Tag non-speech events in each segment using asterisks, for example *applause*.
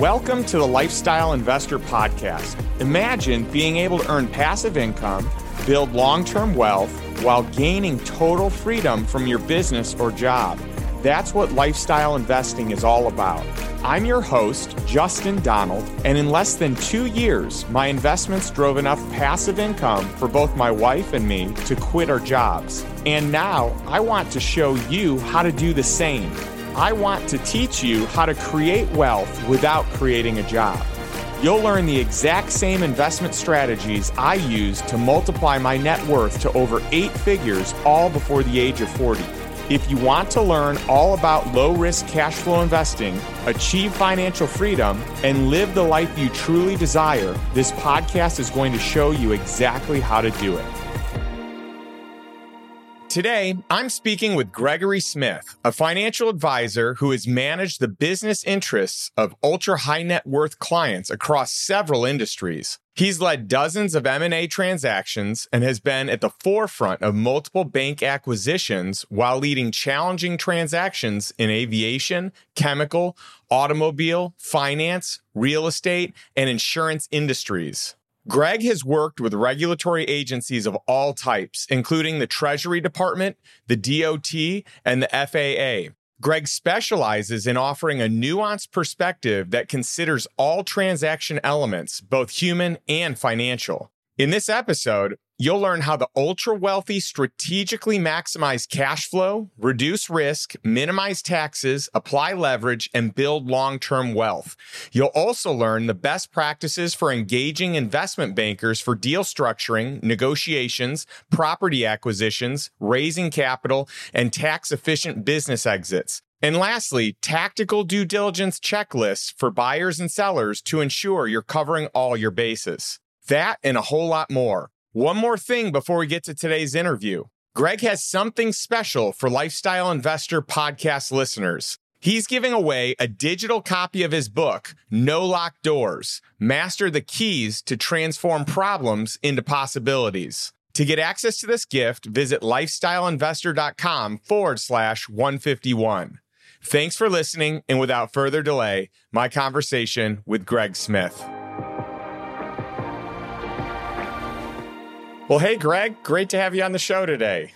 Welcome to the Lifestyle Investor Podcast. Imagine being able to earn passive income, build long term wealth, while gaining total freedom from your business or job. That's what lifestyle investing is all about. I'm your host, Justin Donald, and in less than two years, my investments drove enough passive income for both my wife and me to quit our jobs. And now I want to show you how to do the same. I want to teach you how to create wealth without creating a job. You'll learn the exact same investment strategies I use to multiply my net worth to over eight figures all before the age of 40. If you want to learn all about low risk cash flow investing, achieve financial freedom, and live the life you truly desire, this podcast is going to show you exactly how to do it. Today, I'm speaking with Gregory Smith, a financial advisor who has managed the business interests of ultra high net worth clients across several industries. He's led dozens of M&A transactions and has been at the forefront of multiple bank acquisitions while leading challenging transactions in aviation, chemical, automobile, finance, real estate, and insurance industries. Greg has worked with regulatory agencies of all types, including the Treasury Department, the DOT, and the FAA. Greg specializes in offering a nuanced perspective that considers all transaction elements, both human and financial. In this episode, You'll learn how the ultra wealthy strategically maximize cash flow, reduce risk, minimize taxes, apply leverage, and build long term wealth. You'll also learn the best practices for engaging investment bankers for deal structuring, negotiations, property acquisitions, raising capital, and tax efficient business exits. And lastly, tactical due diligence checklists for buyers and sellers to ensure you're covering all your bases. That and a whole lot more. One more thing before we get to today's interview. Greg has something special for Lifestyle Investor podcast listeners. He's giving away a digital copy of his book, No Locked Doors Master the Keys to Transform Problems into Possibilities. To get access to this gift, visit lifestyleinvestor.com forward slash 151. Thanks for listening. And without further delay, my conversation with Greg Smith. Well, hey, Greg, great to have you on the show today.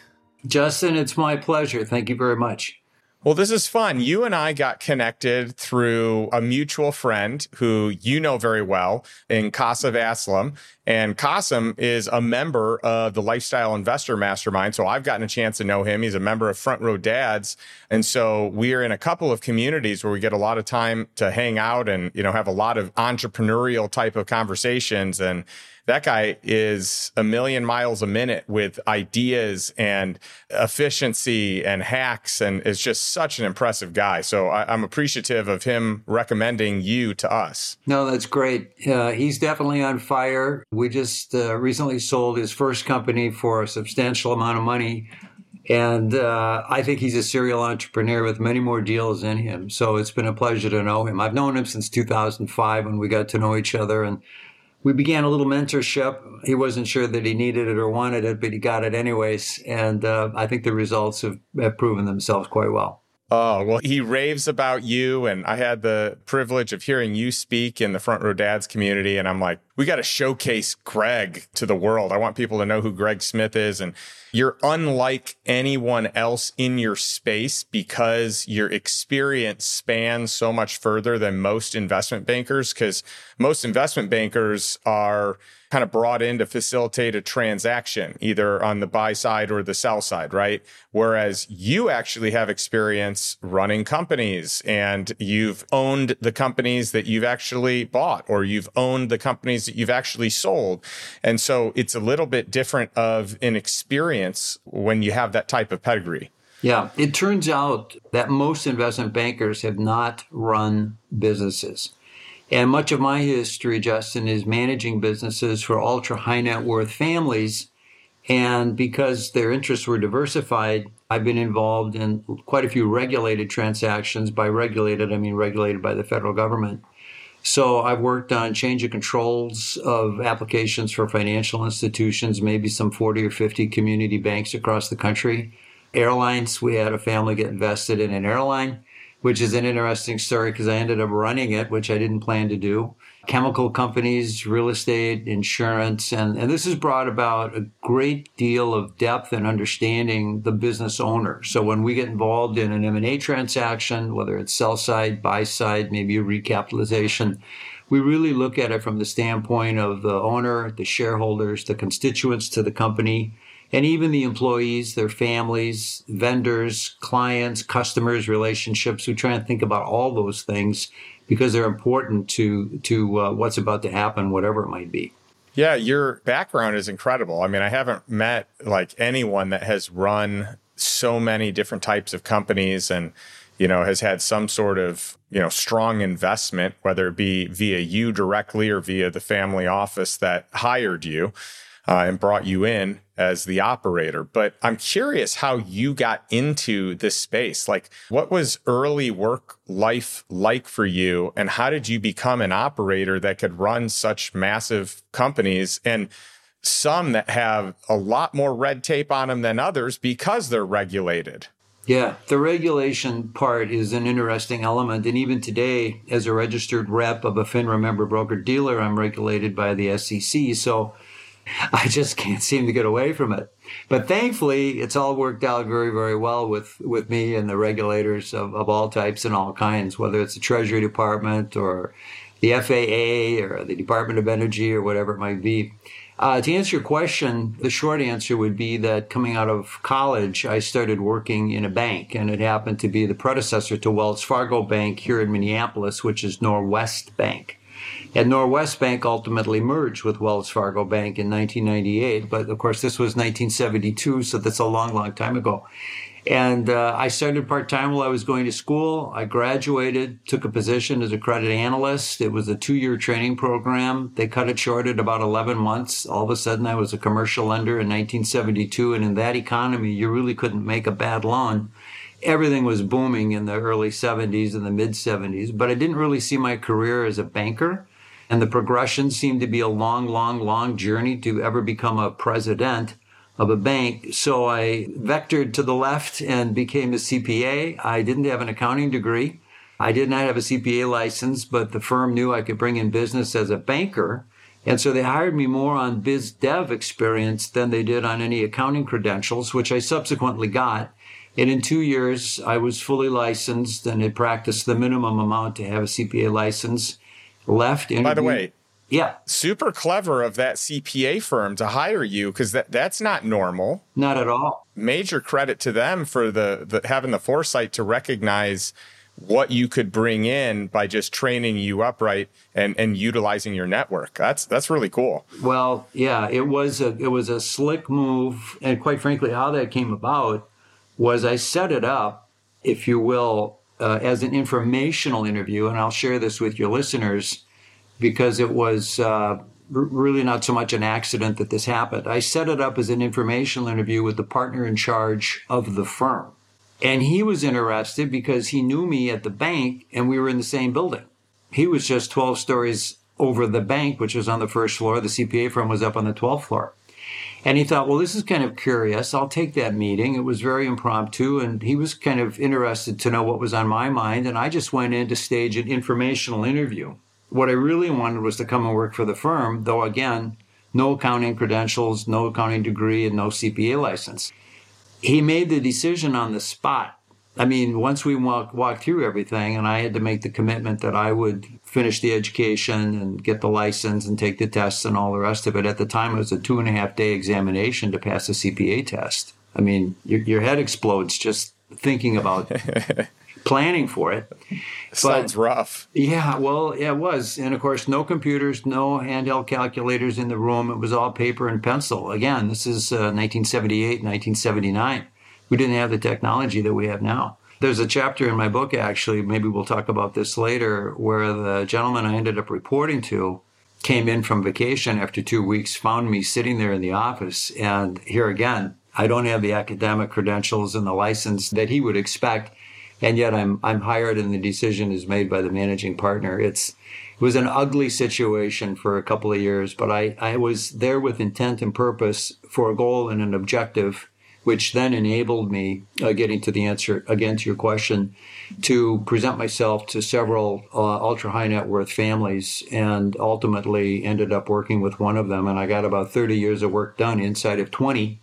Justin, it's my pleasure. Thank you very much. Well, this is fun. You and I got connected through a mutual friend who you know very well in Kasim Aslam. And Kasim is a member of the Lifestyle Investor Mastermind. So I've gotten a chance to know him. He's a member of Front Row Dads. And so we are in a couple of communities where we get a lot of time to hang out and, you know, have a lot of entrepreneurial type of conversations. And that guy is a million miles a minute with ideas and efficiency and hacks and is just such an impressive guy. So I, am appreciative of him recommending you to us. No, that's great. Uh, he's definitely on fire. We just uh, recently sold his first company for a substantial amount of money. And uh, I think he's a serial entrepreneur with many more deals in him. So it's been a pleasure to know him. I've known him since 2005 when we got to know each other. And we began a little mentorship. He wasn't sure that he needed it or wanted it, but he got it anyways. And uh, I think the results have, have proven themselves quite well. Oh, well, he raves about you. And I had the privilege of hearing you speak in the Front Row Dads community. And I'm like, we got to showcase Greg to the world. I want people to know who Greg Smith is. And you're unlike anyone else in your space because your experience spans so much further than most investment bankers. Because most investment bankers are kind of brought in to facilitate a transaction, either on the buy side or the sell side, right? Whereas you actually have experience running companies and you've owned the companies that you've actually bought or you've owned the companies that you've actually sold. And so it's a little bit different of an experience when you have that type of pedigree. Yeah, it turns out that most investment bankers have not run businesses. And much of my history, Justin, is managing businesses for ultra high net worth families. And because their interests were diversified, I've been involved in quite a few regulated transactions. By regulated, I mean regulated by the federal government. So I've worked on change of controls of applications for financial institutions, maybe some 40 or 50 community banks across the country. Airlines, we had a family get invested in an airline which is an interesting story because I ended up running it, which I didn't plan to do. Chemical companies, real estate, insurance, and, and this has brought about a great deal of depth and understanding the business owner. So when we get involved in an M&A transaction, whether it's sell side, buy side, maybe a recapitalization, we really look at it from the standpoint of the owner, the shareholders, the constituents to the company, and even the employees, their families, vendors, clients, customers, relationships. We try and think about all those things because they're important to to uh, what's about to happen, whatever it might be. Yeah, your background is incredible. I mean, I haven't met like anyone that has run so many different types of companies and you know has had some sort of you know strong investment whether it be via you directly or via the family office that hired you uh, and brought you in as the operator. But I'm curious how you got into this space. Like, what was early work life like for you? And how did you become an operator that could run such massive companies and some that have a lot more red tape on them than others because they're regulated? Yeah, the regulation part is an interesting element. And even today, as a registered rep of a FINRA member broker dealer, I'm regulated by the SEC. So *laughs* I just can't seem to get away from it. But thankfully, it's all worked out very, very well with, with me and the regulators of, of all types and all kinds, whether it's the Treasury Department or the FAA or the Department of Energy or whatever it might be. Uh, to answer your question, the short answer would be that coming out of college, I started working in a bank, and it happened to be the predecessor to Wells Fargo Bank here in Minneapolis, which is Norwest Bank. And Norwest Bank ultimately merged with Wells Fargo Bank in 1998. But of course, this was 1972, so that's a long, long time ago. And uh, I started part time while I was going to school. I graduated, took a position as a credit analyst. It was a two year training program. They cut it short at about 11 months. All of a sudden, I was a commercial lender in 1972. And in that economy, you really couldn't make a bad loan. Everything was booming in the early 70s and the mid 70s, but I didn't really see my career as a banker. And the progression seemed to be a long, long, long journey to ever become a president of a bank. So I vectored to the left and became a CPA. I didn't have an accounting degree. I did not have a CPA license, but the firm knew I could bring in business as a banker. And so they hired me more on biz dev experience than they did on any accounting credentials, which I subsequently got. And in two years, I was fully licensed and had practiced the minimum amount to have a CPA license left. Interviewed. By the way, yeah, super clever of that CPA firm to hire you because that that's not normal. Not at all. Major credit to them for the, the having the foresight to recognize what you could bring in by just training you upright and and utilizing your network. That's that's really cool. Well, yeah, it was a it was a slick move, and quite frankly, how that came about was I set it up, if you will, uh, as an informational interview, and I'll share this with your listeners because it was uh, r- really not so much an accident that this happened. I set it up as an informational interview with the partner in charge of the firm. And he was interested because he knew me at the bank and we were in the same building. He was just 12 stories over the bank, which was on the first floor. The CPA firm was up on the 12th floor. And he thought, well, this is kind of curious. I'll take that meeting. It was very impromptu, and he was kind of interested to know what was on my mind. And I just went in to stage an informational interview. What I really wanted was to come and work for the firm, though, again, no accounting credentials, no accounting degree, and no CPA license. He made the decision on the spot I mean, once we walk, walked through everything, and I had to make the commitment that I would finish the education and get the license and take the tests and all the rest of it. At the time, it was a two and a half day examination to pass the CPA test. I mean, your, your head explodes just thinking about *laughs* planning for it. Sounds rough. Yeah, well, yeah, it was. And of course, no computers, no handheld calculators in the room. It was all paper and pencil. Again, this is uh, 1978, 1979 we didn't have the technology that we have now. There's a chapter in my book, actually, maybe we'll talk about this later, where the gentleman I ended up reporting to came in from vacation after two weeks, found me sitting there in the office. And here again, I don't have the academic credentials and the license that he would expect. And yet I'm, I'm hired and the decision is made by the managing partner. It's, it was an ugly situation for a couple of years, but I, I was there with intent and purpose for a goal and an objective which then enabled me, uh, getting to the answer again to your question, to present myself to several uh, ultra high net worth families and ultimately ended up working with one of them. And I got about 30 years of work done inside of 20,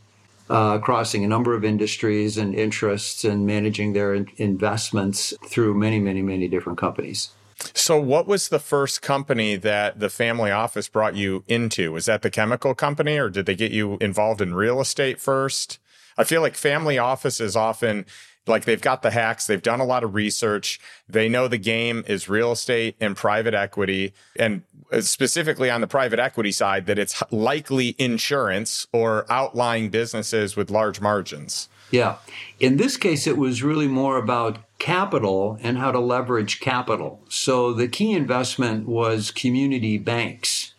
uh, crossing a number of industries and interests and managing their in- investments through many, many, many different companies. So, what was the first company that the family office brought you into? Was that the chemical company, or did they get you involved in real estate first? I feel like family offices often like they've got the hacks, they've done a lot of research, they know the game is real estate and private equity, and uh, specifically on the private equity side, that it's likely insurance or outlying businesses with large margins. Yeah. In this case, it was really more about capital and how to leverage capital. So the key investment was community banks.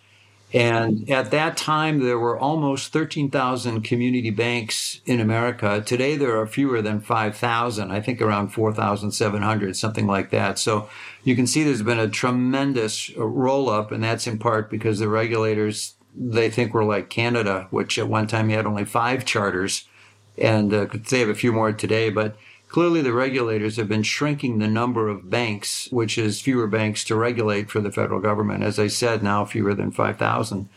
And at that time, there were almost 13,000 community banks in America. Today, there are fewer than 5,000, I think around 4,700, something like that. So you can see there's been a tremendous roll up, and that's in part because the regulators, they think we're like Canada, which at one time had only five charters, and uh, they have a few more today. But Clearly, the regulators have been shrinking the number of banks, which is fewer banks to regulate for the federal government. As I said, now fewer than 5,000.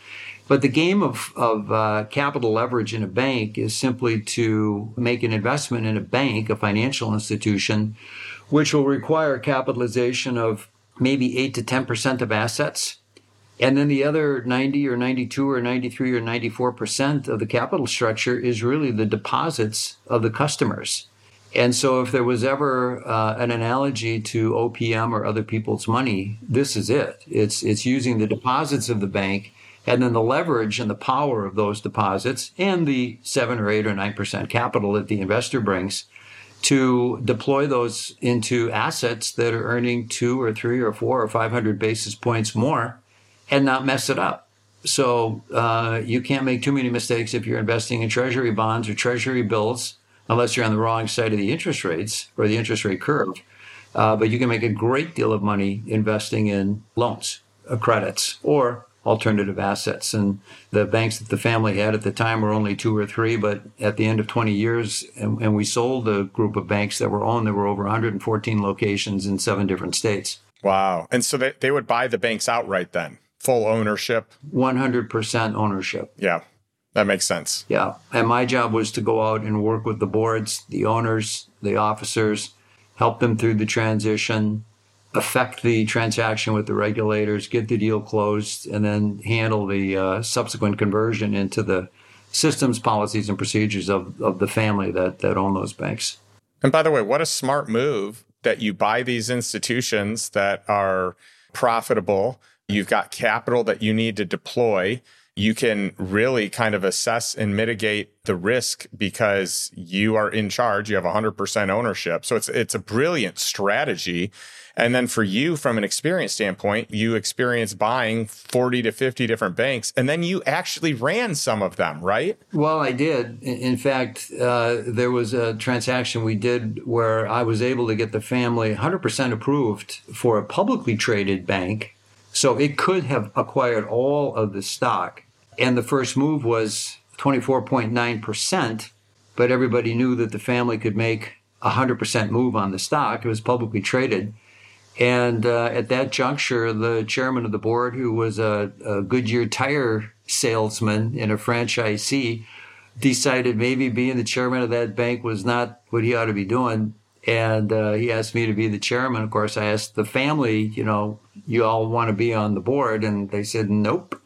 But the game of, of uh, capital leverage in a bank is simply to make an investment in a bank, a financial institution, which will require capitalization of maybe 8 to 10% of assets. And then the other 90 or 92 or 93 or 94% of the capital structure is really the deposits of the customers. And so, if there was ever uh, an analogy to OPM or other people's money, this is it. It's it's using the deposits of the bank, and then the leverage and the power of those deposits, and the seven or eight or nine percent capital that the investor brings, to deploy those into assets that are earning two or three or four or five hundred basis points more, and not mess it up. So uh, you can't make too many mistakes if you're investing in treasury bonds or treasury bills unless you're on the wrong side of the interest rates or the interest rate curve. Uh, but you can make a great deal of money investing in loans, uh, credits, or alternative assets. And the banks that the family had at the time were only two or three, but at the end of 20 years, and, and we sold a group of banks that were owned, there were over 114 locations in seven different states. Wow. And so they, they would buy the banks outright then, full ownership? 100% ownership. Yeah. That makes sense. Yeah. And my job was to go out and work with the boards, the owners, the officers, help them through the transition, affect the transaction with the regulators, get the deal closed, and then handle the uh, subsequent conversion into the systems, policies, and procedures of, of the family that, that own those banks. And by the way, what a smart move that you buy these institutions that are profitable. You've got capital that you need to deploy you can really kind of assess and mitigate the risk because you are in charge. You have 100% ownership. So it's, it's a brilliant strategy. And then for you, from an experience standpoint, you experience buying 40 to 50 different banks, and then you actually ran some of them, right? Well, I did. In fact, uh, there was a transaction we did where I was able to get the family 100% approved for a publicly traded bank. So it could have acquired all of the stock and the first move was 24.9%, but everybody knew that the family could make a 100% move on the stock. It was publicly traded. And uh, at that juncture, the chairman of the board, who was a, a Goodyear tire salesman and a franchisee, decided maybe being the chairman of that bank was not what he ought to be doing. And uh, he asked me to be the chairman. Of course, I asked the family, you know, you all want to be on the board? And they said, nope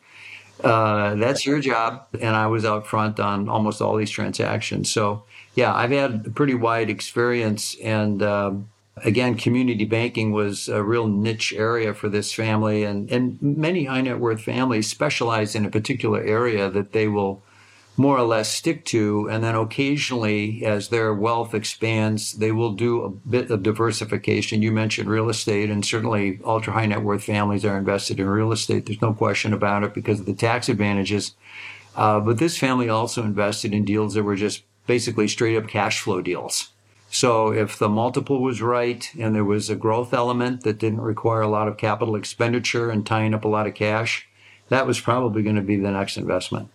uh, that's your job. And I was out front on almost all these transactions. So, yeah, I've had a pretty wide experience. And um, again, community banking was a real niche area for this family. And, and many high net worth families specialize in a particular area that they will more or less stick to. And then occasionally, as their wealth expands, they will do a bit of diversification. You mentioned real estate, and certainly ultra high net worth families are invested in real estate. There's no question about it because of the tax advantages. Uh, but this family also invested in deals that were just basically straight up cash flow deals. So if the multiple was right and there was a growth element that didn't require a lot of capital expenditure and tying up a lot of cash, that was probably going to be the next investment.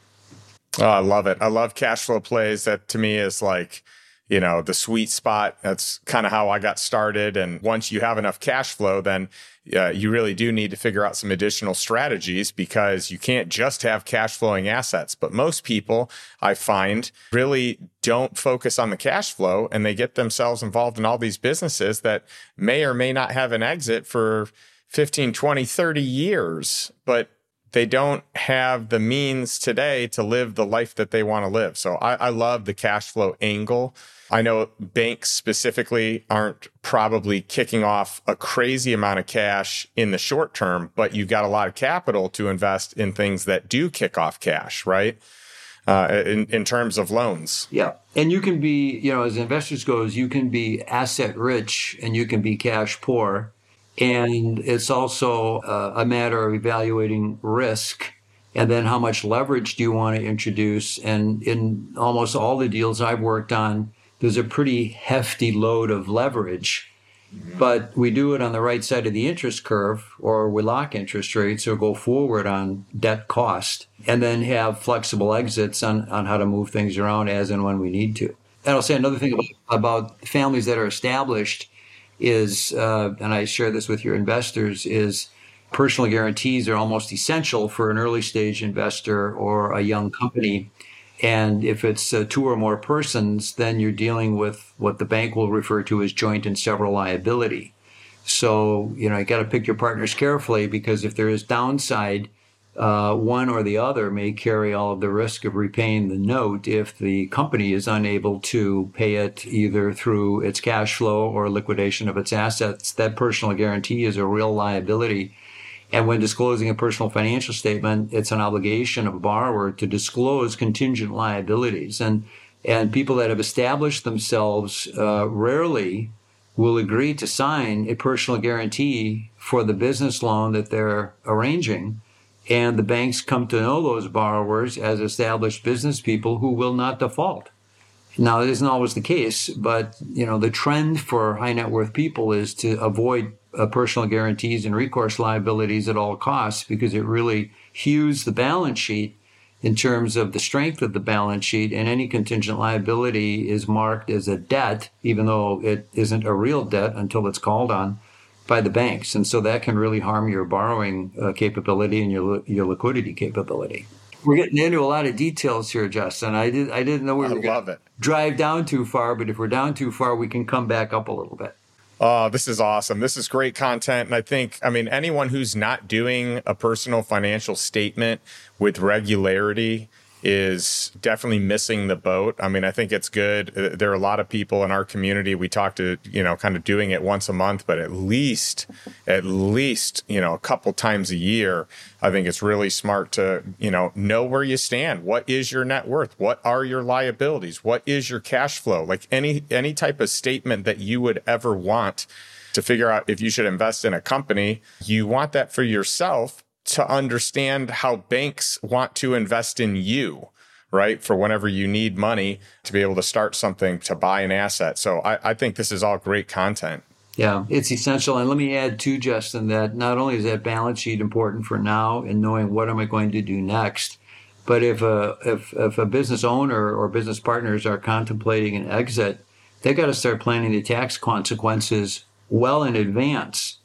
Oh, I love it. I love cash flow plays. That to me is like, you know, the sweet spot. That's kind of how I got started. And once you have enough cash flow, then uh, you really do need to figure out some additional strategies because you can't just have cash flowing assets. But most people I find really don't focus on the cash flow and they get themselves involved in all these businesses that may or may not have an exit for 15, 20, 30 years. But they don't have the means today to live the life that they want to live. So I, I, love the cash flow angle. I know banks specifically aren't probably kicking off a crazy amount of cash in the short term, but you've got a lot of capital to invest in things that do kick off cash, right? Uh, in, in terms of loans. Yeah. And you can be, you know, as investors goes, you can be asset rich and you can be cash poor and it's also uh, a matter of evaluating risk and then how much leverage do you want to introduce. And in almost all the deals I've worked on, there's a pretty hefty load of leverage. But we do it on the right side of the interest curve, or we lock interest rates or go forward on debt cost, and then have flexible exits on, on how to move things around as and when we need to. And I'll say another thing about, about families that are established is, uh, and I share this with your investors, is personal guarantees are almost essential for an early stage investor or a young company. And if it's uh, two or more persons, then you're dealing with what the bank will refer to as joint and several liability. So, you know, you got to pick your partners carefully because if there is downside, uh, one or the other may carry all of the risk of repaying the note if the company is unable to pay it either through its cash flow or liquidation of its assets. That personal guarantee is a real liability. And when disclosing a personal financial statement, it's an obligation of a borrower to disclose contingent liabilities. And, and people that have established themselves uh, rarely will agree to sign a personal guarantee for the business loan that they're arranging and the banks come to know those borrowers as established business people who will not default. Now, it isn't always the case, but you know the trend for high net worth people is to avoid uh, personal guarantees and recourse liabilities at all costs because it really hews the balance sheet in terms of the strength of the balance sheet, and any contingent liability is marked as a debt, even though it isn't a real debt until it's called on by the banks, and so that can really harm your borrowing uh, capability and your your liquidity capability. We're getting into a lot of details here, Justin. I did I didn't know we were going to drive down too far, but if we're down too far, we can come back up a little bit. Oh, this is awesome. This is great content. And I think, I mean, anyone who's not doing a personal financial statement with regularity is definitely missing the boat. I mean, I think it's good. Uh, there are a lot of people in our community. We talk to, you know, kind of doing it once a month, but at least, at least, you know, a couple times a year. I think it's really smart to, you know, know where you stand. What is your net worth? What are your liabilities? What is your cash flow? Like any, any type of statement that you would ever want to figure out if you should invest in a company, you want that for yourself to understand how banks want to invest in you, right? For whenever you need money to be able to start something to buy an asset. So I, I think this is all great content. Yeah, it's essential. And let me add too, Justin, that not only is that balance sheet important for now and knowing what am I going to do next, but if a if, if a business owner or business partners are contemplating an exit, they got to start planning the tax consequences well in advance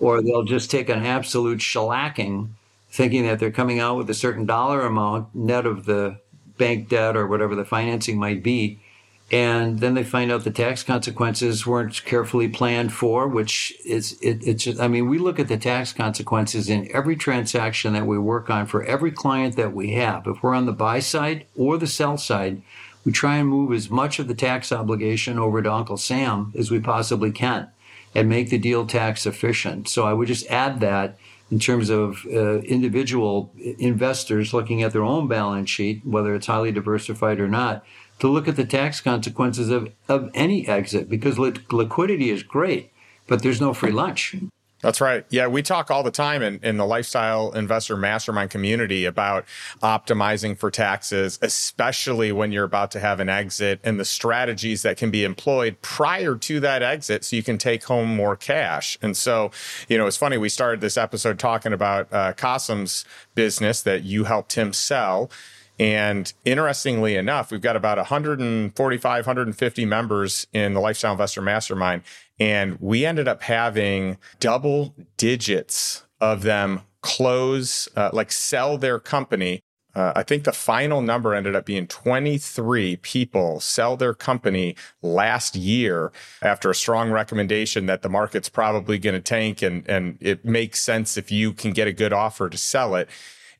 or they'll just take an absolute shellacking, thinking that they're coming out with a certain dollar amount net of the bank debt or whatever the financing might be. And then they find out the tax consequences weren't carefully planned for, which is, it, it's just, I mean, we look at the tax consequences in every transaction that we work on for every client that we have. If we're on the buy side or the sell side, we try and move as much of the tax obligation over to Uncle Sam as we possibly can and make the deal tax efficient. So I would just add that in terms of uh, individual investors looking at their own balance sheet, whether it's highly diversified or not, to look at the tax consequences of, of any exit because li- liquidity is great, but there's no free lunch. That's right. Yeah, we talk all the time in, in the lifestyle investor mastermind community about optimizing for taxes, especially when you're about to have an exit and the strategies that can be employed prior to that exit so you can take home more cash. And so, you know, it's funny, we started this episode talking about uh, business that you helped him sell And interestingly enough, we've got about 145, 150 members in the Lifestyle Investor Mastermind. And we ended up having double digits of them close, uh, like sell their company uh, I think the final number ended up being 23 people sell their company last year after a strong recommendation that the market's probably going to tank and, and it makes sense if you can get a good offer to sell it.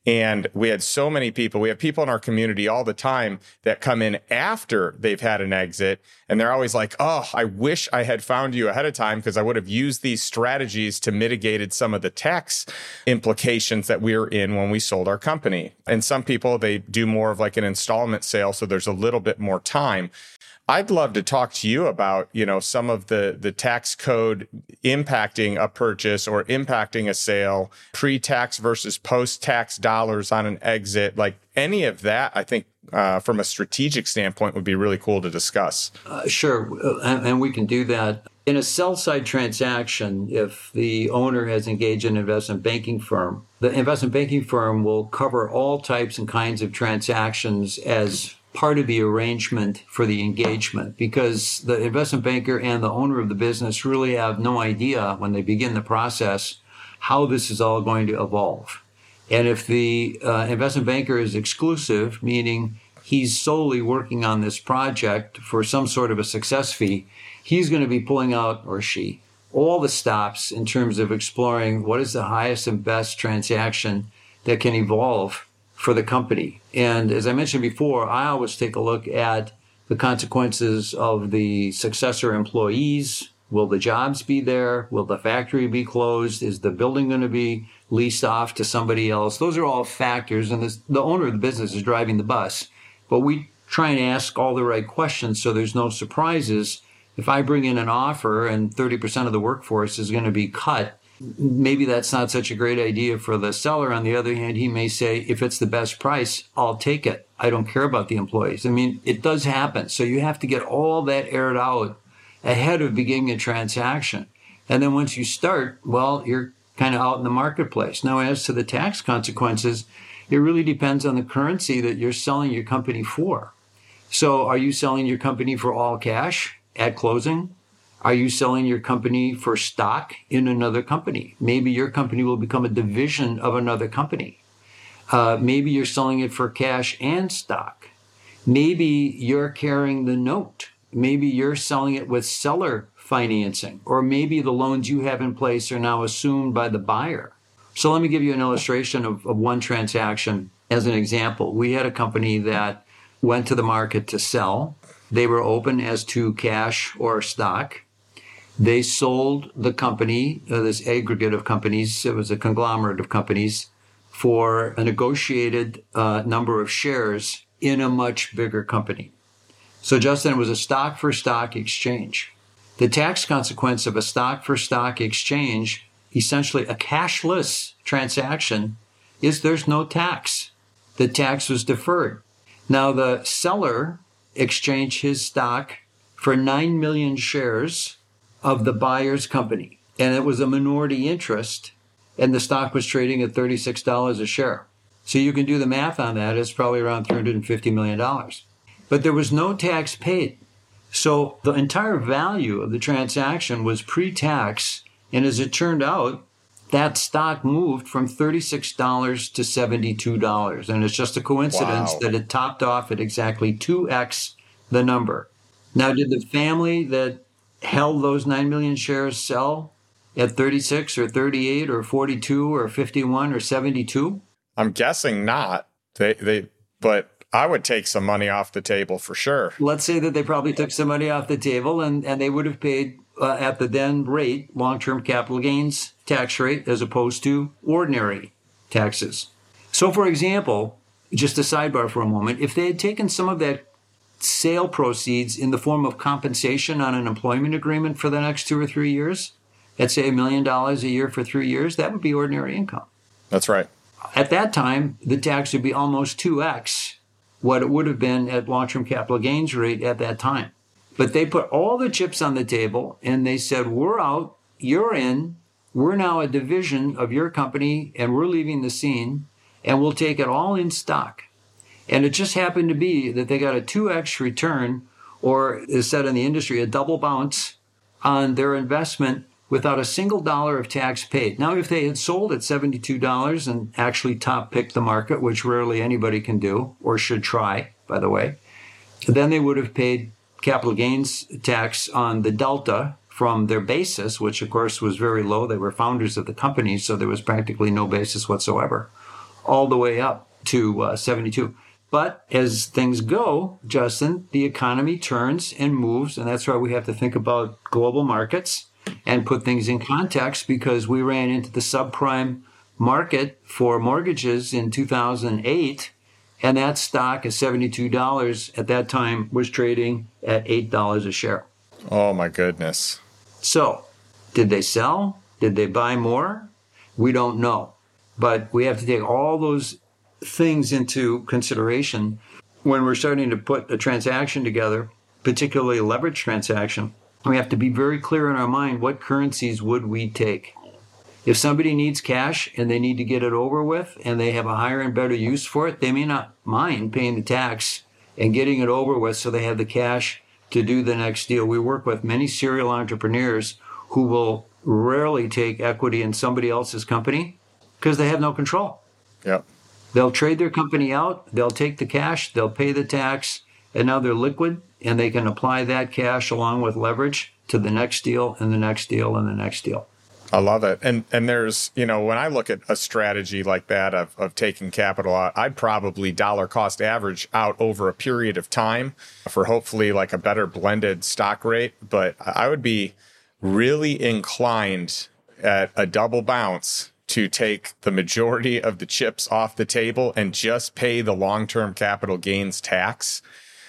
And we had so many people. We have people in our community all the time that come in after they've had an exit. And they're always like, Oh, I wish I had found you ahead of time because I would have used these strategies to mitigated some of the tax implications that we were in when we sold our company. And some people, they do more of like an installment sale. So there's a little bit more time. I'd love to talk to you about, you know, some of the the tax code impacting a purchase or impacting a sale, pre-tax versus post-tax dollars on an exit, like any of that. I think uh, from a strategic standpoint would be really cool to discuss. Uh, sure, uh, and, and we can do that. In a sell side transaction, if the owner has engaged an investment banking firm, the investment banking firm will cover all types and kinds of transactions as part of the arrangement for the engagement because the investment banker and the owner of the business really have no idea when they begin the process how this is all going to evolve. And if the uh, investment banker is exclusive, meaning he's solely working on this project for some sort of a success fee, he's going to be pulling out, or she, all the stops in terms of exploring what is the highest and best transaction that can evolve for the company. And as I mentioned before, I always take a look at the consequences of the successor employees. Will the jobs be there? Will the factory be closed? Is the building going to be leased off to somebody else? Those are all factors, and this, the owner of the business is driving the bus. But we try and ask all the right questions so there's no surprises. If I bring in an offer and 30% of the workforce is going to be cut, maybe that's not such a great idea for the seller. On the other hand, he may say, if it's the best price, I'll take it. I don't care about the employees. I mean, it does happen. So you have to get all that aired out ahead of beginning a transaction. And then once you start, well, you're kind of out in the marketplace. Now, as to the tax consequences, it really depends on the currency that you're selling your company for. So are you selling your company for all cash at closing? Are you selling your company for stock in another company? Maybe your company will become a division of another company. Uh, maybe you're selling it for cash and stock. Maybe you're carrying the note. Maybe you're selling it with seller financing, or maybe the loans you have in place are now assumed by the buyer. So let me give you an illustration of, of one transaction as an example. We had a company that went to the market to sell. They were open as to cash or stock. They sold the company, uh, this aggregate of companies, it was a conglomerate of companies, for a negotiated uh, number of shares in a much bigger company. So, Justin, it was a stock for stock exchange. The tax consequence of a stock for stock exchange, essentially a cashless transaction, is there's no tax. The tax was deferred. Now, the seller exchanged his stock for 9 million shares of the buyer's company. And it was a minority interest, and the stock was trading at $36 a share. So you can do the math on that. It's probably around $350 million. But there was no tax paid. So the entire value of the transaction was pre tax. And as it turned out, that stock moved from $36 to $72. And it's just a coincidence wow. that it topped off at exactly 2x the number. Now, did the family that held those 9 million shares sell at 36 or 38 or 42 or 51 or 72? I'm guessing not. They they but I would take some money off the table for sure. Let's say that they probably took some money off the table and, and they would have paid uh, at the then rate, long term capital gains tax rate, as opposed to ordinary taxes. So, for example, just a sidebar for a moment, if they had taken some of that sale proceeds in the form of compensation on an employment agreement for the next two or three years, at say a million dollars a year for three years, that would be ordinary income. That's right. At that time, the tax would be almost 2x what it would have been at long term capital gains rate at that time. But they put all the chips on the table and they said, We're out, you're in, we're now a division of your company and we're leaving the scene and we'll take it all in stock. And it just happened to be that they got a 2x return, or is said in the industry, a double bounce on their investment without a single dollar of tax paid. Now, if they had sold at $72 and actually top picked the market, which rarely anybody can do or should try, by the way, then they would have paid capital gains tax on the delta from their basis, which of course was very low. They were founders of the company, so there was practically no basis whatsoever, all the way up to uh, 72. But as things go, Justin, the economy turns and moves, and that's why we have to think about global markets and put things in context because we ran into the subprime market for mortgages in 2008 and that stock at $72 at that time was trading at $8 a share. Oh my goodness. So, did they sell? Did they buy more? We don't know. But we have to take all those things into consideration when we're starting to put a transaction together, particularly a leverage transaction. We have to be very clear in our mind what currencies would we take. If somebody needs cash and they need to get it over with and they have a higher and better use for it, they may not mind paying the tax and getting it over with so they have the cash to do the next deal. We work with many serial entrepreneurs who will rarely take equity in somebody else's company because they have no control. Yep. They'll trade their company out, they'll take the cash, they'll pay the tax, and now they're liquid and they can apply that cash along with leverage to the next deal and the next deal and the next deal. I love it. And and there's, you know, when I look at a strategy like that of, of taking capital out, I'd probably dollar cost average out over a period of time for hopefully like a better blended stock rate. But I would be really inclined at a double bounce to take the majority of the chips off the table and just pay the long term capital gains tax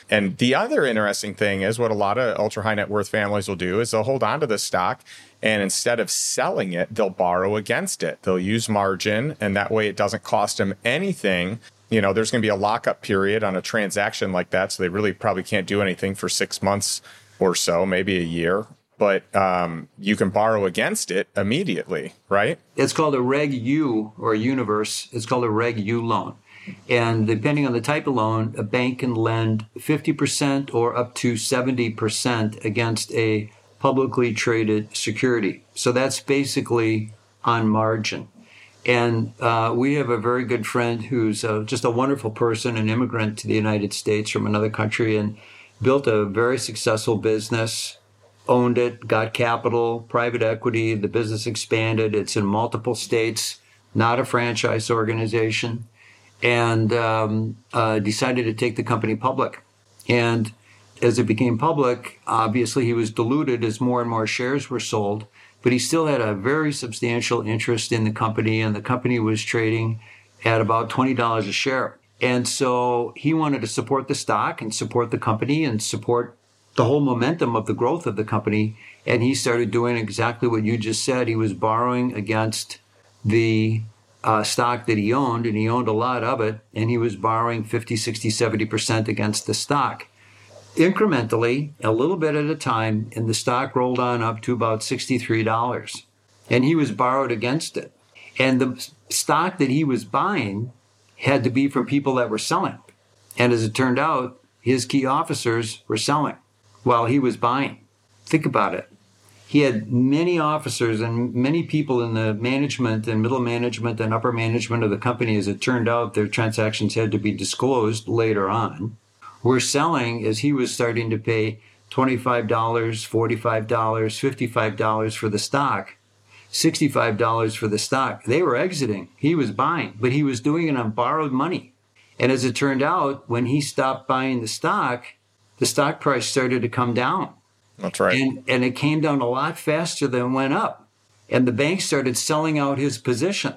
and the other interesting thing is what a lot of ultra high net worth families will do is they'll hold on to the stock and instead of selling it, they'll borrow against it. They'll use margin and that way it doesn't cost them anything. You know, there's going to be a lockup period on a transaction like that. So they really probably can't do anything for six months or so, maybe a year. But um, you can borrow against it immediately, right? It's called a Reg U or universe. It's called a Reg U loan. And depending on the type of loan, a bank can lend 50% or up to 70% against a publicly traded security. So that's basically on margin. And uh, we have a very good friend who's uh, just a wonderful person, an immigrant to the United States from another country, and built a very successful business, owned it, got capital, private equity. The business expanded. It's in multiple states, not a franchise organization and um, uh, decided to take the company public. And as it became public, obviously he was diluted as more and more shares were sold, but he still had a very substantial interest in the company, and the company was trading at about $20 a share. And so he wanted to support the stock and support the company and support the whole momentum of the growth of the company. And he started doing exactly what you just said. He was borrowing against the uh, stock that he owned, and he owned a lot of it, and he was borrowing 50, 60, 70% against the stock. Incrementally, a little bit at a time, and the stock rolled on up to about $63. And he was borrowed against it. And the stock that he was buying had to be from people that were selling. And as it turned out, his key officers were selling while he was buying. Think about it he had many officers and many people in the management and middle management and upper management of the company. As it turned out, their transactions had to be disclosed later on. Were selling as he was starting to pay $25, $45, $55 for the stock, $65 for the stock. They were exiting. He was buying, but he was doing it on borrowed money. And as it turned out, when he stopped buying the stock, the stock price started to come down. That's right. And, and it came down a lot faster than it went up. And the bank started selling out his position.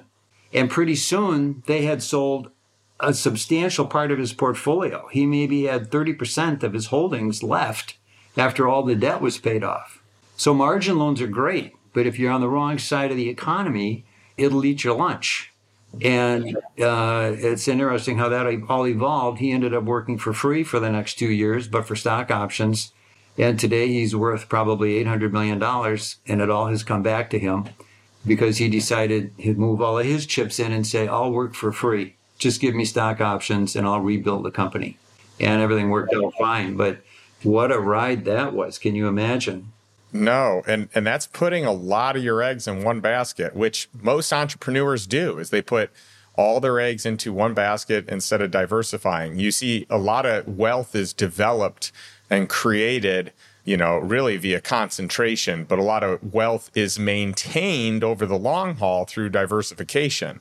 And pretty soon they had sold a substantial part of his portfolio. He maybe had 30% of his holdings left after all the debt was paid off. So margin loans are great, but if you're on the wrong side of the economy, it'll eat your lunch. And uh, it's interesting how that all evolved. He ended up working for free for the next two years, but for stock options and today he's worth probably $800 million, and it all has come back to him because he decided he'd move all of his chips in and say, I'll work for free. just give me stock options and I'll rebuild the company. And everything worked out fine. But what a ride that was. Can you imagine? No, and and that's putting a lot of your eggs in one basket, which most entrepreneurs do is they put all their eggs into one basket instead of diversifying. You see a lot of wealth is developed and created, you know, really via concentration, but a lot of wealth is maintained over the long haul through diversification.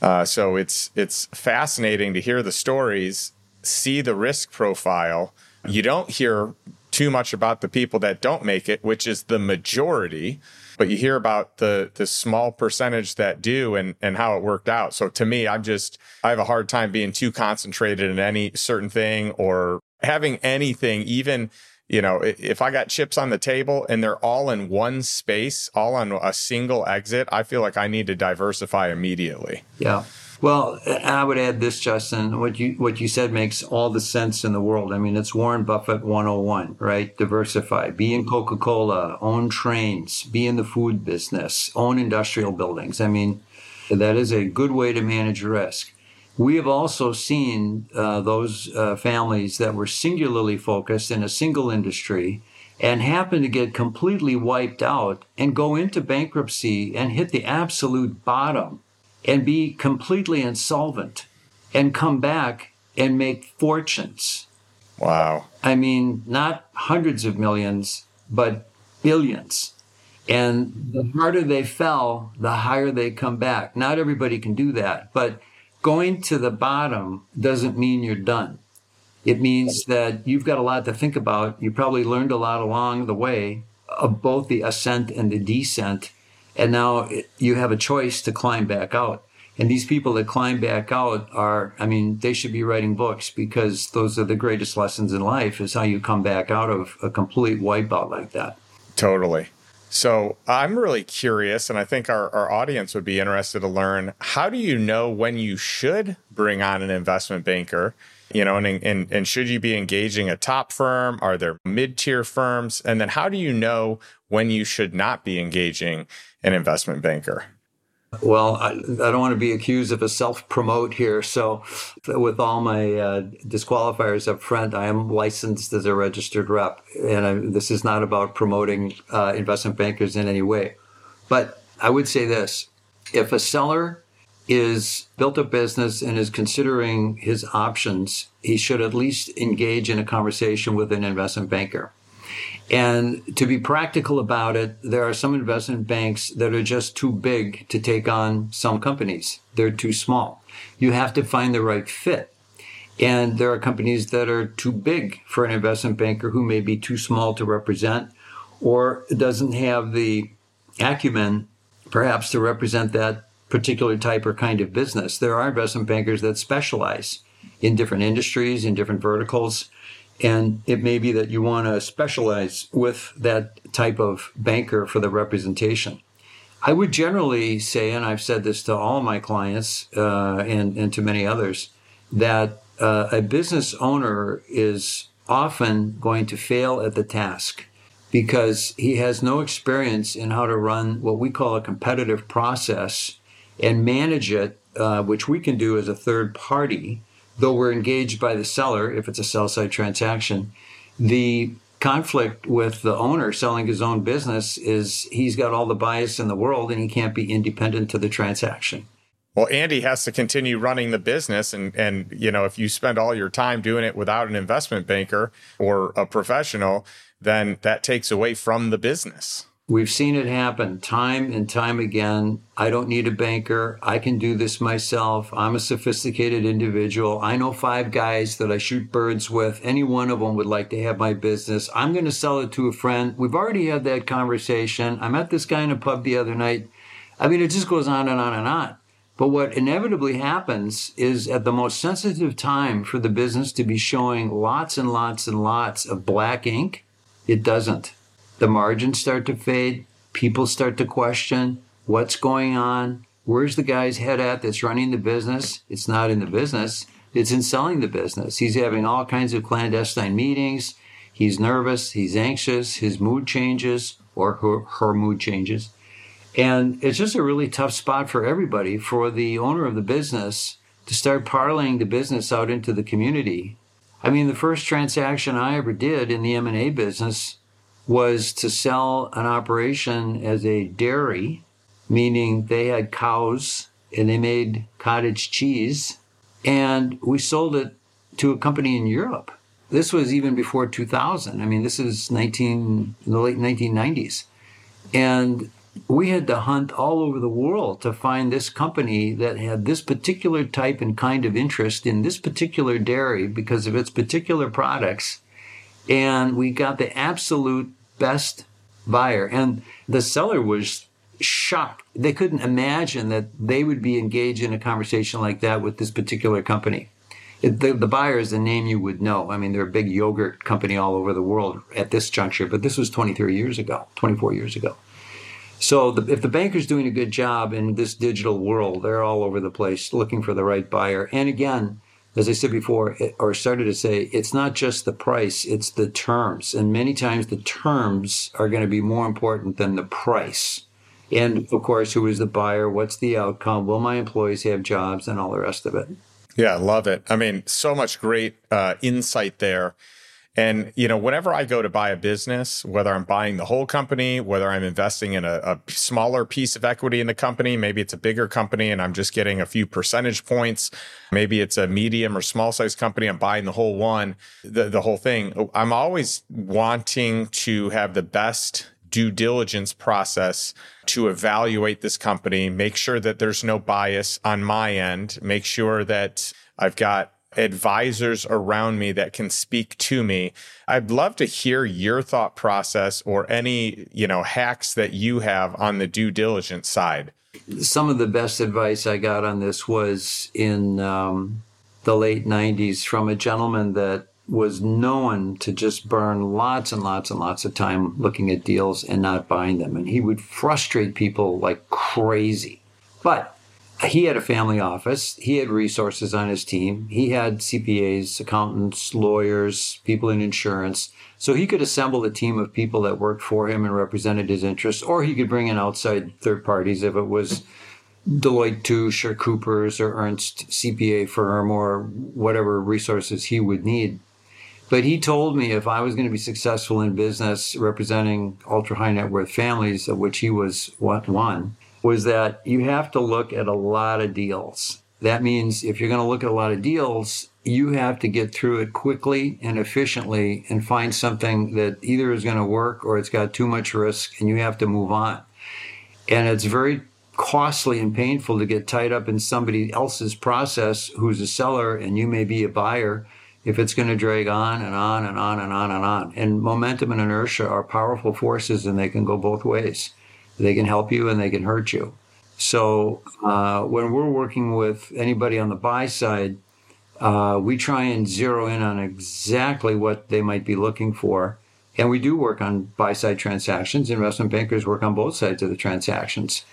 Uh, so it's it's fascinating to hear the stories, see the risk profile. You don't hear too much about the people that don't make it, which is the majority, but you hear about the the small percentage that do and and how it worked out. So to me, I'm just I have a hard time being too concentrated in any certain thing or having anything even you know, if I got chips on the table and they're all in one space, all on a single exit, I feel like I need to diversify immediately. Yeah. Well, I would add this, Justin. What you what you said makes all the sense in the world. I mean, it's Warren Buffett 101, right? Diversify. Be in Coca-Cola, own trains, be in the food business, own industrial buildings. I mean, that is a good way to manage risk. We have also seen uh, those uh, families that were singularly focused in a single industry and happen to get completely wiped out and go into bankruptcy and hit the absolute bottom and be completely insolvent and come back and make fortunes. Wow. I mean, not hundreds of millions, but billions. And the harder they fell, the higher they come back. Not everybody can do that, but going to the bottom doesn't mean you're done. It means that you've got a lot to think about. You probably learned a lot along the way of both the ascent and the descent and now you have a choice to climb back out. And these people that climb back out are, I mean, they should be writing books because those are the greatest lessons in life is how you come back out of a complete wipeout like that. Totally. So I'm really curious, and I think our, our audience would be interested to learn how do you know when you should bring on an investment banker? You know, and, and, and should you be engaging a top firm? Are there mid tier firms? And then how do you know when you should not be engaging an investment banker? Well, I, I, don't want to be accused of a self promote here. So, with all my uh, disqualifiers up front, I am licensed as a registered rep. And I, this is not about promoting uh, investment bankers in any way. But I would say this if a seller is built a business and is considering his options, he should at least engage in a conversation with an investment banker. And to be practical about it, there are some investment banks that are just too big to take on some companies. They're too small. You have to find the right fit. And there are companies that are too big for an investment banker who may be too small to represent or doesn't have the acumen perhaps to represent that particular type or kind of business. There are investment bankers that specialize in different industries, in different verticals. And it may be that you want to specialize with that type of banker for the representation. I would generally say, and I've said this to all my clients uh, and, and to many others, that uh, a business owner is often going to fail at the task because he has no experience in how to run what we call a competitive process and manage it, uh, which we can do as a third party though we're engaged by the seller, if it's a sell side transaction, the conflict with the owner selling his own business is he's got all the bias in the world and he can't be independent to the transaction. Well, Andy has to continue running the business and and you know, if you spend all your time doing it without an investment banker or a professional, then that takes away from the business. We've seen it happen time and time again. I don't need a banker. I can do this myself. I'm a sophisticated individual. I know five guys that I shoot birds with. Any one of them would like to have my business. I'm going to sell it to a friend. We've already had that conversation. I met this guy in a pub the other night. I mean, it just goes on and on and on. But what inevitably happens is at the most sensitive time for the business to be showing lots and lots and lots of black ink, it doesn't the margins start to fade. People start to question what's going on. Where's the guy's head at that's running the business? It's not in the business. It's in selling the business. He's having all kinds of clandestine meetings. He's nervous. He's anxious. His mood changes or her, her mood changes. And it's just a really tough spot for everybody, for the owner of the business to start parlaying the business out into the community. I mean, the first transaction I ever did in the M&A business was to sell an operation as a dairy, meaning they had cows and they made cottage cheese. And we sold it to a company in Europe. This was even before 2000. I mean, this is 19, the late 1990s. And we had to hunt all over the world to find this company that had this particular type and kind of interest in this particular dairy because of its particular products. And we got the absolute best buyer. And the seller was shocked. They couldn't imagine that they would be engaged in a conversation like that with this particular company. It, the, the buyer is a name you would know. I mean, they're a big yogurt company all over the world at this juncture, but this was 23 years ago, 24 years ago. So the, if the banker's doing a good job in this digital world, they're all over the place looking for the right buyer. And again, as I said before, or started to say, it's not just the price, it's the terms. And many times the terms are going to be more important than the price. And of course, who is the buyer? What's the outcome? Will my employees have jobs and all the rest of it? Yeah, love it. I mean, so much great uh, insight there. And, you know, whenever I go to buy a business, whether I'm buying the whole company, whether I'm investing in a, a, smaller piece of equity in the company, maybe it's a bigger company and I'm just getting a few percentage points. Maybe it's a medium or small size company. I'm buying the whole one, the, the whole thing. I'm always wanting to have the best due diligence process to evaluate this company, make sure that there's no bias on my end, make sure that I've got advisors around me that can speak to me. I'd love to hear your thought process or any, you know, hacks that you have on the due diligence side. Some of the best advice I got on this was in um, the late 90s from a gentleman that was known to just burn lots and lots and lots of time looking at deals and not buying them. And he would frustrate people like crazy. But he had a family office. He had resources on his team. He had CPAs, accountants, lawyers, people in insurance. So he could assemble a team of people that worked for him and represented his interests, or he could bring in outside third parties if it was Deloitte Touche or Coopers or Ernst CPA firm or whatever resources he would need. But he told me if I was going to be successful in business representing ultra high net worth families, of which he was one, was that you have to look at a lot of deals. That means if you're going to look at a lot of deals, you have to get through it quickly and efficiently and find something that either is going to work or it's got too much risk and you have to move on. And it's very costly and painful to get tied up in somebody else's process who's a seller and you may be a buyer if it's going to drag on and on and on and on and on. And momentum and inertia are powerful forces and they can go both ways. They can help you and they can hurt you. So uh, when we're working with anybody on the buy side, uh, we try and zero in on exactly what they might be looking for. And we do work on buy side transactions. Investment bankers work on both sides of the transactions.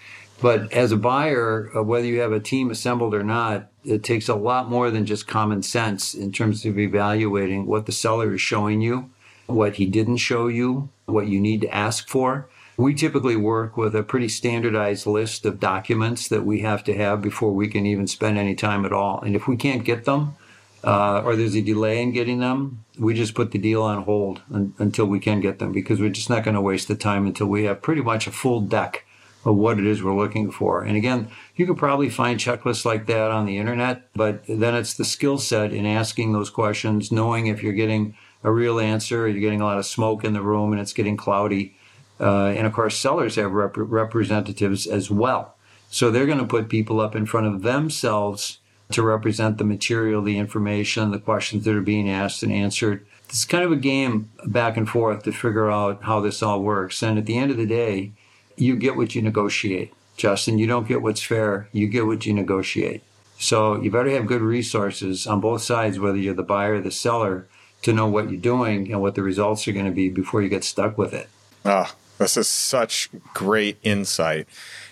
But as a buyer, uh, whether you have a team assembled or not, it takes a lot more than just common sense in terms of evaluating what the seller is showing you, what he didn't show you, what you need to ask for. We typically work with a pretty standardized list of documents that we have to have before we can even spend any time at all. And if we can't get them, uh, or there's a delay in getting them, we just put the deal on hold un- until we can get them because we're just not going to waste the time until we have pretty much a full deck of what it is we're looking for. And again, you could probably find checklists like that on the internet, but then it's the skill set in asking those questions, knowing if you're getting a real answer, you're getting a lot of smoke in the room and it's getting cloudy. Uh, and of course, sellers have rep- representatives as well. So they're going to put people up in front of themselves to represent the material, the information, the questions that are being asked and answered. It's kind of a game back and forth to figure out how this all works. And at the end of the day, you get what you negotiate. Justin, you don't get what's fair, you get what you negotiate. So you better have good resources on both sides, whether you're the buyer or the seller, to know what you're doing and what the results are going to be before you get stuck with it. Ah, this is such great insight.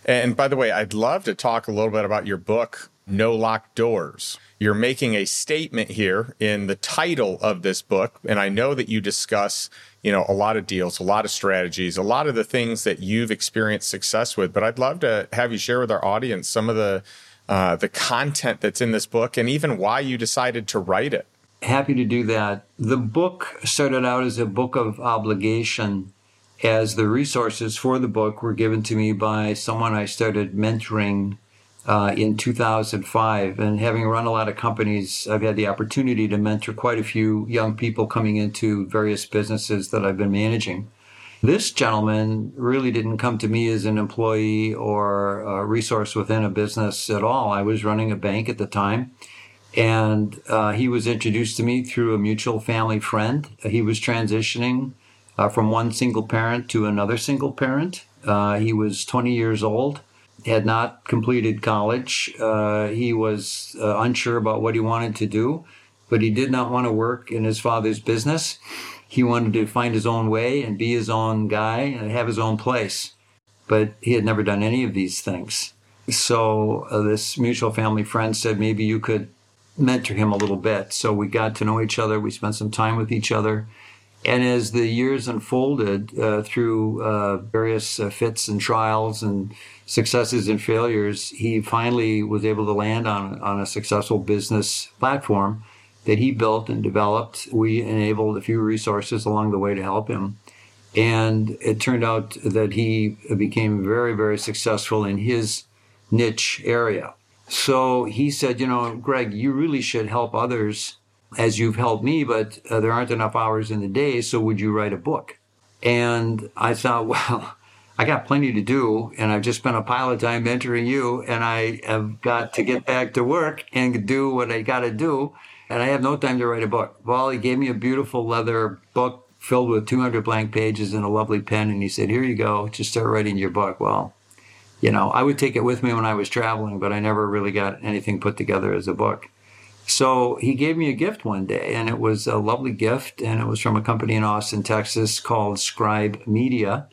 And by the way, I'd love to talk a little bit about your book, No Locked Doors. You're making a statement here in the title of this book, and I know that you discuss, you know, a lot of deals, a lot of strategies, a lot of the things that you've experienced success with, but I'd love to have you share with our audience some of the uh, the content that's in this book and even why you decided to write it. Happy to do that. The book started out as a book of obligation, as the resources for the book were given to me by someone I started mentoring uh, in 2005. And having run a lot of companies, I've had the opportunity to mentor quite a few young people coming into various businesses that I've been managing. This gentleman really didn't come to me as an employee or a resource within a business at all. I was running a bank at the time. And uh, he was introduced to me through a mutual family friend. He was transitioning uh, from one single parent to another single parent. Uh, he was 20 years old, had not completed college. Uh, he was uh, unsure about what he wanted to do, but he did not want to work in his father's business. He wanted to find his own way and be his own guy and have his own place. But he had never done any of these things. So uh, this mutual family friend said, maybe you could mentor him a little bit. So we got to know each other. We spent some time with each other. And as the years unfolded uh, through uh, various uh, fits and trials and successes and failures, he finally was able to land on, on a successful business platform that he built and developed. We enabled a few resources along the way to help him. And it turned out that he became very, very successful in his niche area. So he said, you know, Greg, you really should help others as you've helped me, but uh, there aren't enough hours in the day. So would you write a book? And I thought, *laughs* well, I got plenty to do, and I've just spent a pile of time mentoring you, and I have got to get back to work and do what I got to do, and I have no time to write a book. Well, he gave me a beautiful leather book filled with 200 blank pages and a lovely pen, and he said, "Here you go, just start writing your book." Well, you know, I would take it with me when I was traveling, but I never really got anything put together as a book. So he gave me a gift one day, and it was a lovely gift, and it was from a company in Austin, Texas called Scribe Media.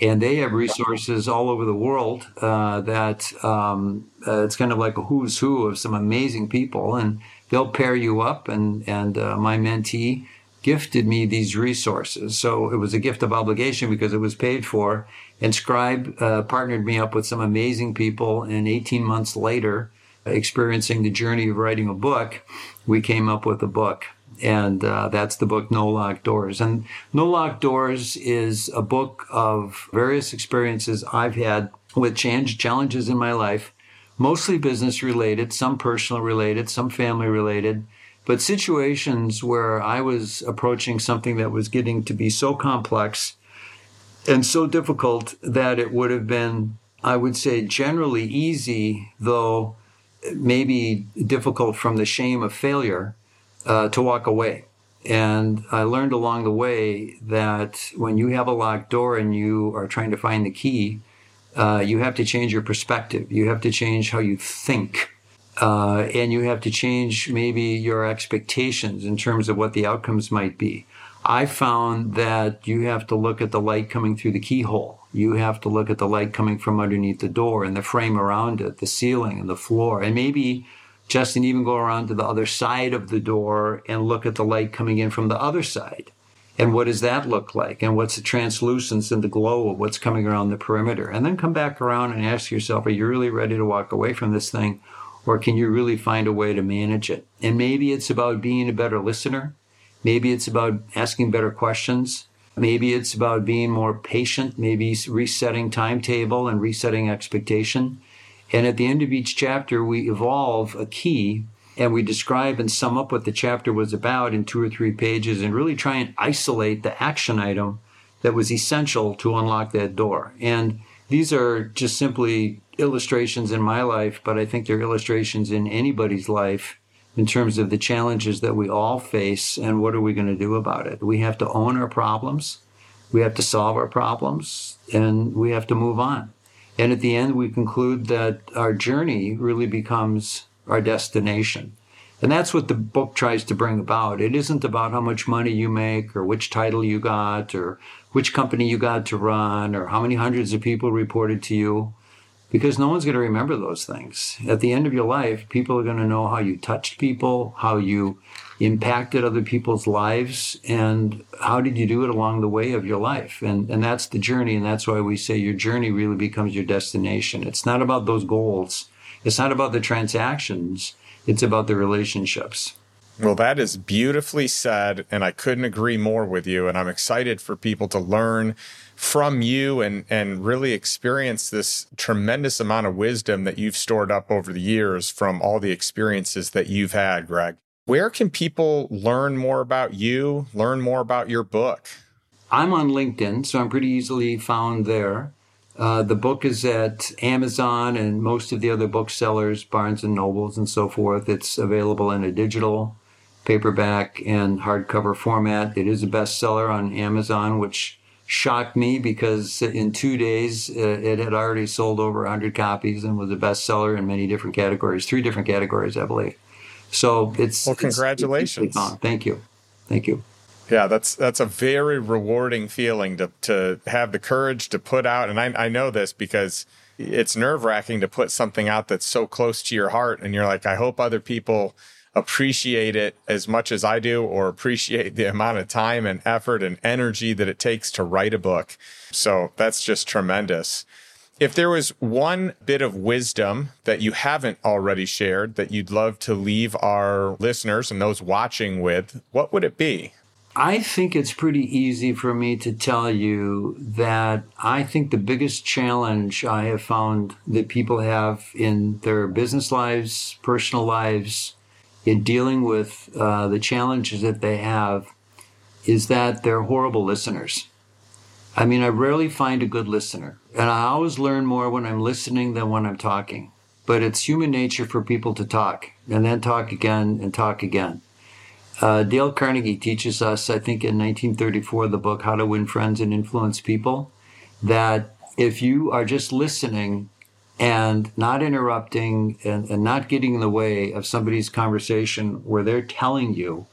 And they have resources all over the world uh, that um, uh, it's kind of like a who's who of some amazing people, and they'll pair you up. And and uh, my mentee gifted me these resources, so it was a gift of obligation because it was paid for. And Scribe uh, partnered me up with some amazing people, and 18 months later, experiencing the journey of writing a book, we came up with a book. And uh, that's the book No Locked Doors. And No Locked Doors is a book of various experiences I've had with change, challenges in my life, mostly business related, some personal related, some family related, but situations where I was approaching something that was getting to be so complex and so difficult that it would have been, I would say, generally easy, though maybe difficult from the shame of failure uh, to walk away. And I learned along the way that when you have a locked door and you are trying to find the key, uh, you have to change your perspective. You have to change how you think. Uh, and you have to change maybe your expectations in terms of what the outcomes might be. I found that you have to look at the light coming through the keyhole. You have to look at the light coming from underneath the door and the frame around it, the ceiling and the floor. And maybe Justin even go around to the other side of the door and look at the light coming in from the other side. And what does that look like? And what's the translucence and the glow of what's coming around the perimeter? And then come back around and ask yourself, are you really ready to walk away from this thing? Or can you really find a way to manage it? And maybe it's about being a better listener. Maybe it's about asking better questions. Maybe it's about being more patient, maybe resetting timetable and resetting expectation. And at the end of each chapter, we evolve a key and we describe and sum up what the chapter was about in two or three pages and really try and isolate the action item that was essential to unlock that door. And these are just simply illustrations in my life, but I think they're illustrations in anybody's life in terms of the challenges that we all face and what are we going to do about it. We have to own our problems, we have to solve our problems, and we have to move on. And at the end, we conclude that our journey really becomes our destination. And that's what the book tries to bring about. It isn't about how much money you make or which title you got or which company you got to run or how many hundreds of people reported to you because no one's going to remember those things. At the end of your life, people are going to know how you touched people, how you impacted other people's lives, and how did you do it along the way of your life. And, and that's the journey. And that's why we say your journey really becomes your destination. It's not about those goals. It's not about the transactions, it's about the relationships. Well, that is beautifully said. And I couldn't agree more with you. And I'm excited for people to learn from you and, and really experience this tremendous amount of wisdom that you've stored up over the years from all the experiences that you've had, Greg. Where can people learn more about you, learn more about your book? I'm on LinkedIn, so I'm pretty easily found there. Uh, the book is at Amazon and most of the other booksellers, Barnes and Nobles, and so forth. It's available in a digital, paperback, and hardcover format. It is a bestseller on Amazon, which shocked me because in two days uh, it had already sold over 100 copies and was a bestseller in many different categories, three different categories, I believe. So it's well, congratulations. It's, it's Thank you, thank you. Yeah, that's that's a very rewarding feeling to to have the courage to put out. And I, I know this because it's nerve wracking to put something out that's so close to your heart, and you're like, I hope other people appreciate it as much as I do, or appreciate the amount of time and effort and energy that it takes to write a book. So that's just tremendous. If there was one bit of wisdom that you haven't already shared that you'd love to leave our listeners and those watching with, what would it be? I think it's pretty easy for me to tell you that I think the biggest challenge I have found that people have in their business lives, personal lives, in dealing with uh, the challenges that they have is that they're horrible listeners. I mean, I rarely find a good listener. And I always learn more when I'm listening than when I'm talking. But it's human nature for people to talk and then talk again and talk again. Uh, Dale Carnegie teaches us, I think in 1934, the book How to Win Friends and Influence People, that if you are just listening and not interrupting and, and not getting in the way of somebody's conversation where they're telling you,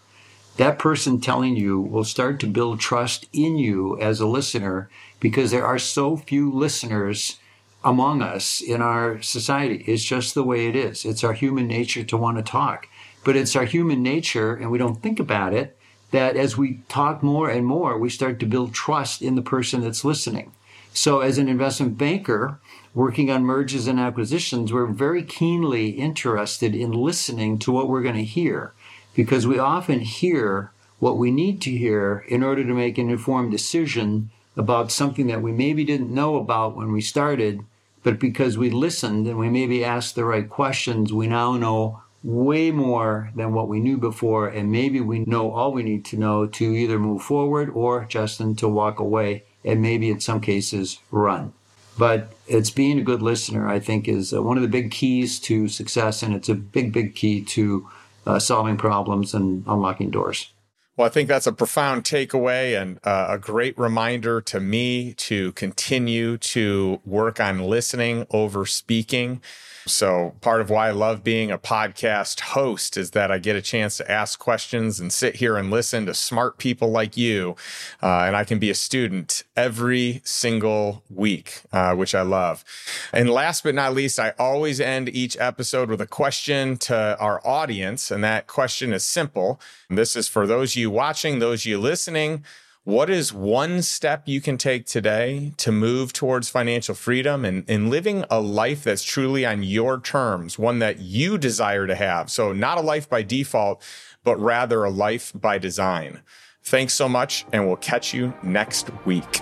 that person telling you will start to build trust in you as a listener because there are so few listeners among us in our society. It's just the way it is. It's our human nature to want to talk. But it's our human nature, and we don't think about it, that as we talk more and more, we start to build trust in the person that's listening. So, as an investment banker working on mergers and acquisitions, we're very keenly interested in listening to what we're going to hear because we often hear what we need to hear in order to make an informed decision about something that we maybe didn't know about when we started, but because we listened and we maybe asked the right questions, we now know way more than what we knew before, and maybe we know all we need to know to either move forward or, Justin, to walk away, and maybe in some cases run. But it's being a good listener, I think, is uh, one of the big keys to success, and it's a big, big key to uh, solving problems and unlocking doors. Well, I think that's a profound takeaway and uh, a great reminder to me to continue to work on listening over speaking. So, part of why I love being a podcast host is that I get a chance to ask questions and sit here and listen to smart people like you. Uh, and I can be a student every single week, uh, which I love. And last but not least, I always end each episode with a question to our audience. And that question is simple. This is for those you watching, those you listening. What is one step you can take today to move towards financial freedom and, and living a life that's truly on your terms, one that you desire to have? So, not a life by default, but rather a life by design. Thanks so much, and we'll catch you next week.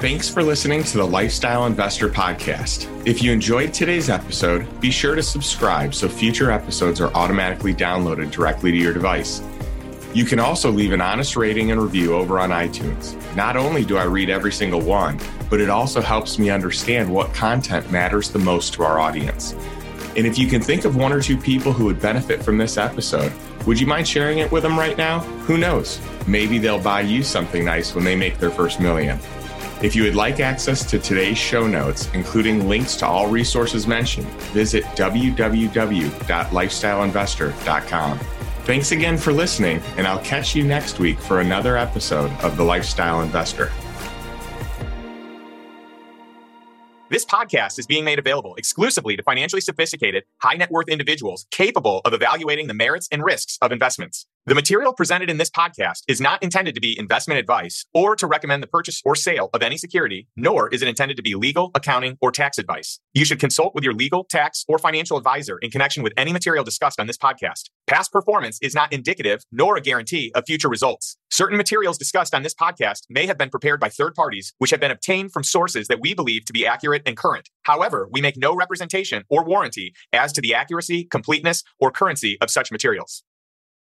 Thanks for listening to the Lifestyle Investor Podcast. If you enjoyed today's episode, be sure to subscribe so future episodes are automatically downloaded directly to your device. You can also leave an honest rating and review over on iTunes. Not only do I read every single one, but it also helps me understand what content matters the most to our audience. And if you can think of one or two people who would benefit from this episode, would you mind sharing it with them right now? Who knows? Maybe they'll buy you something nice when they make their first million. If you would like access to today's show notes, including links to all resources mentioned, visit www.lifestyleinvestor.com. Thanks again for listening, and I'll catch you next week for another episode of The Lifestyle Investor. This podcast is being made available exclusively to financially sophisticated, high net worth individuals capable of evaluating the merits and risks of investments. The material presented in this podcast is not intended to be investment advice or to recommend the purchase or sale of any security, nor is it intended to be legal, accounting, or tax advice. You should consult with your legal, tax, or financial advisor in connection with any material discussed on this podcast. Past performance is not indicative nor a guarantee of future results. Certain materials discussed on this podcast may have been prepared by third parties, which have been obtained from sources that we believe to be accurate and current. However, we make no representation or warranty as to the accuracy, completeness, or currency of such materials.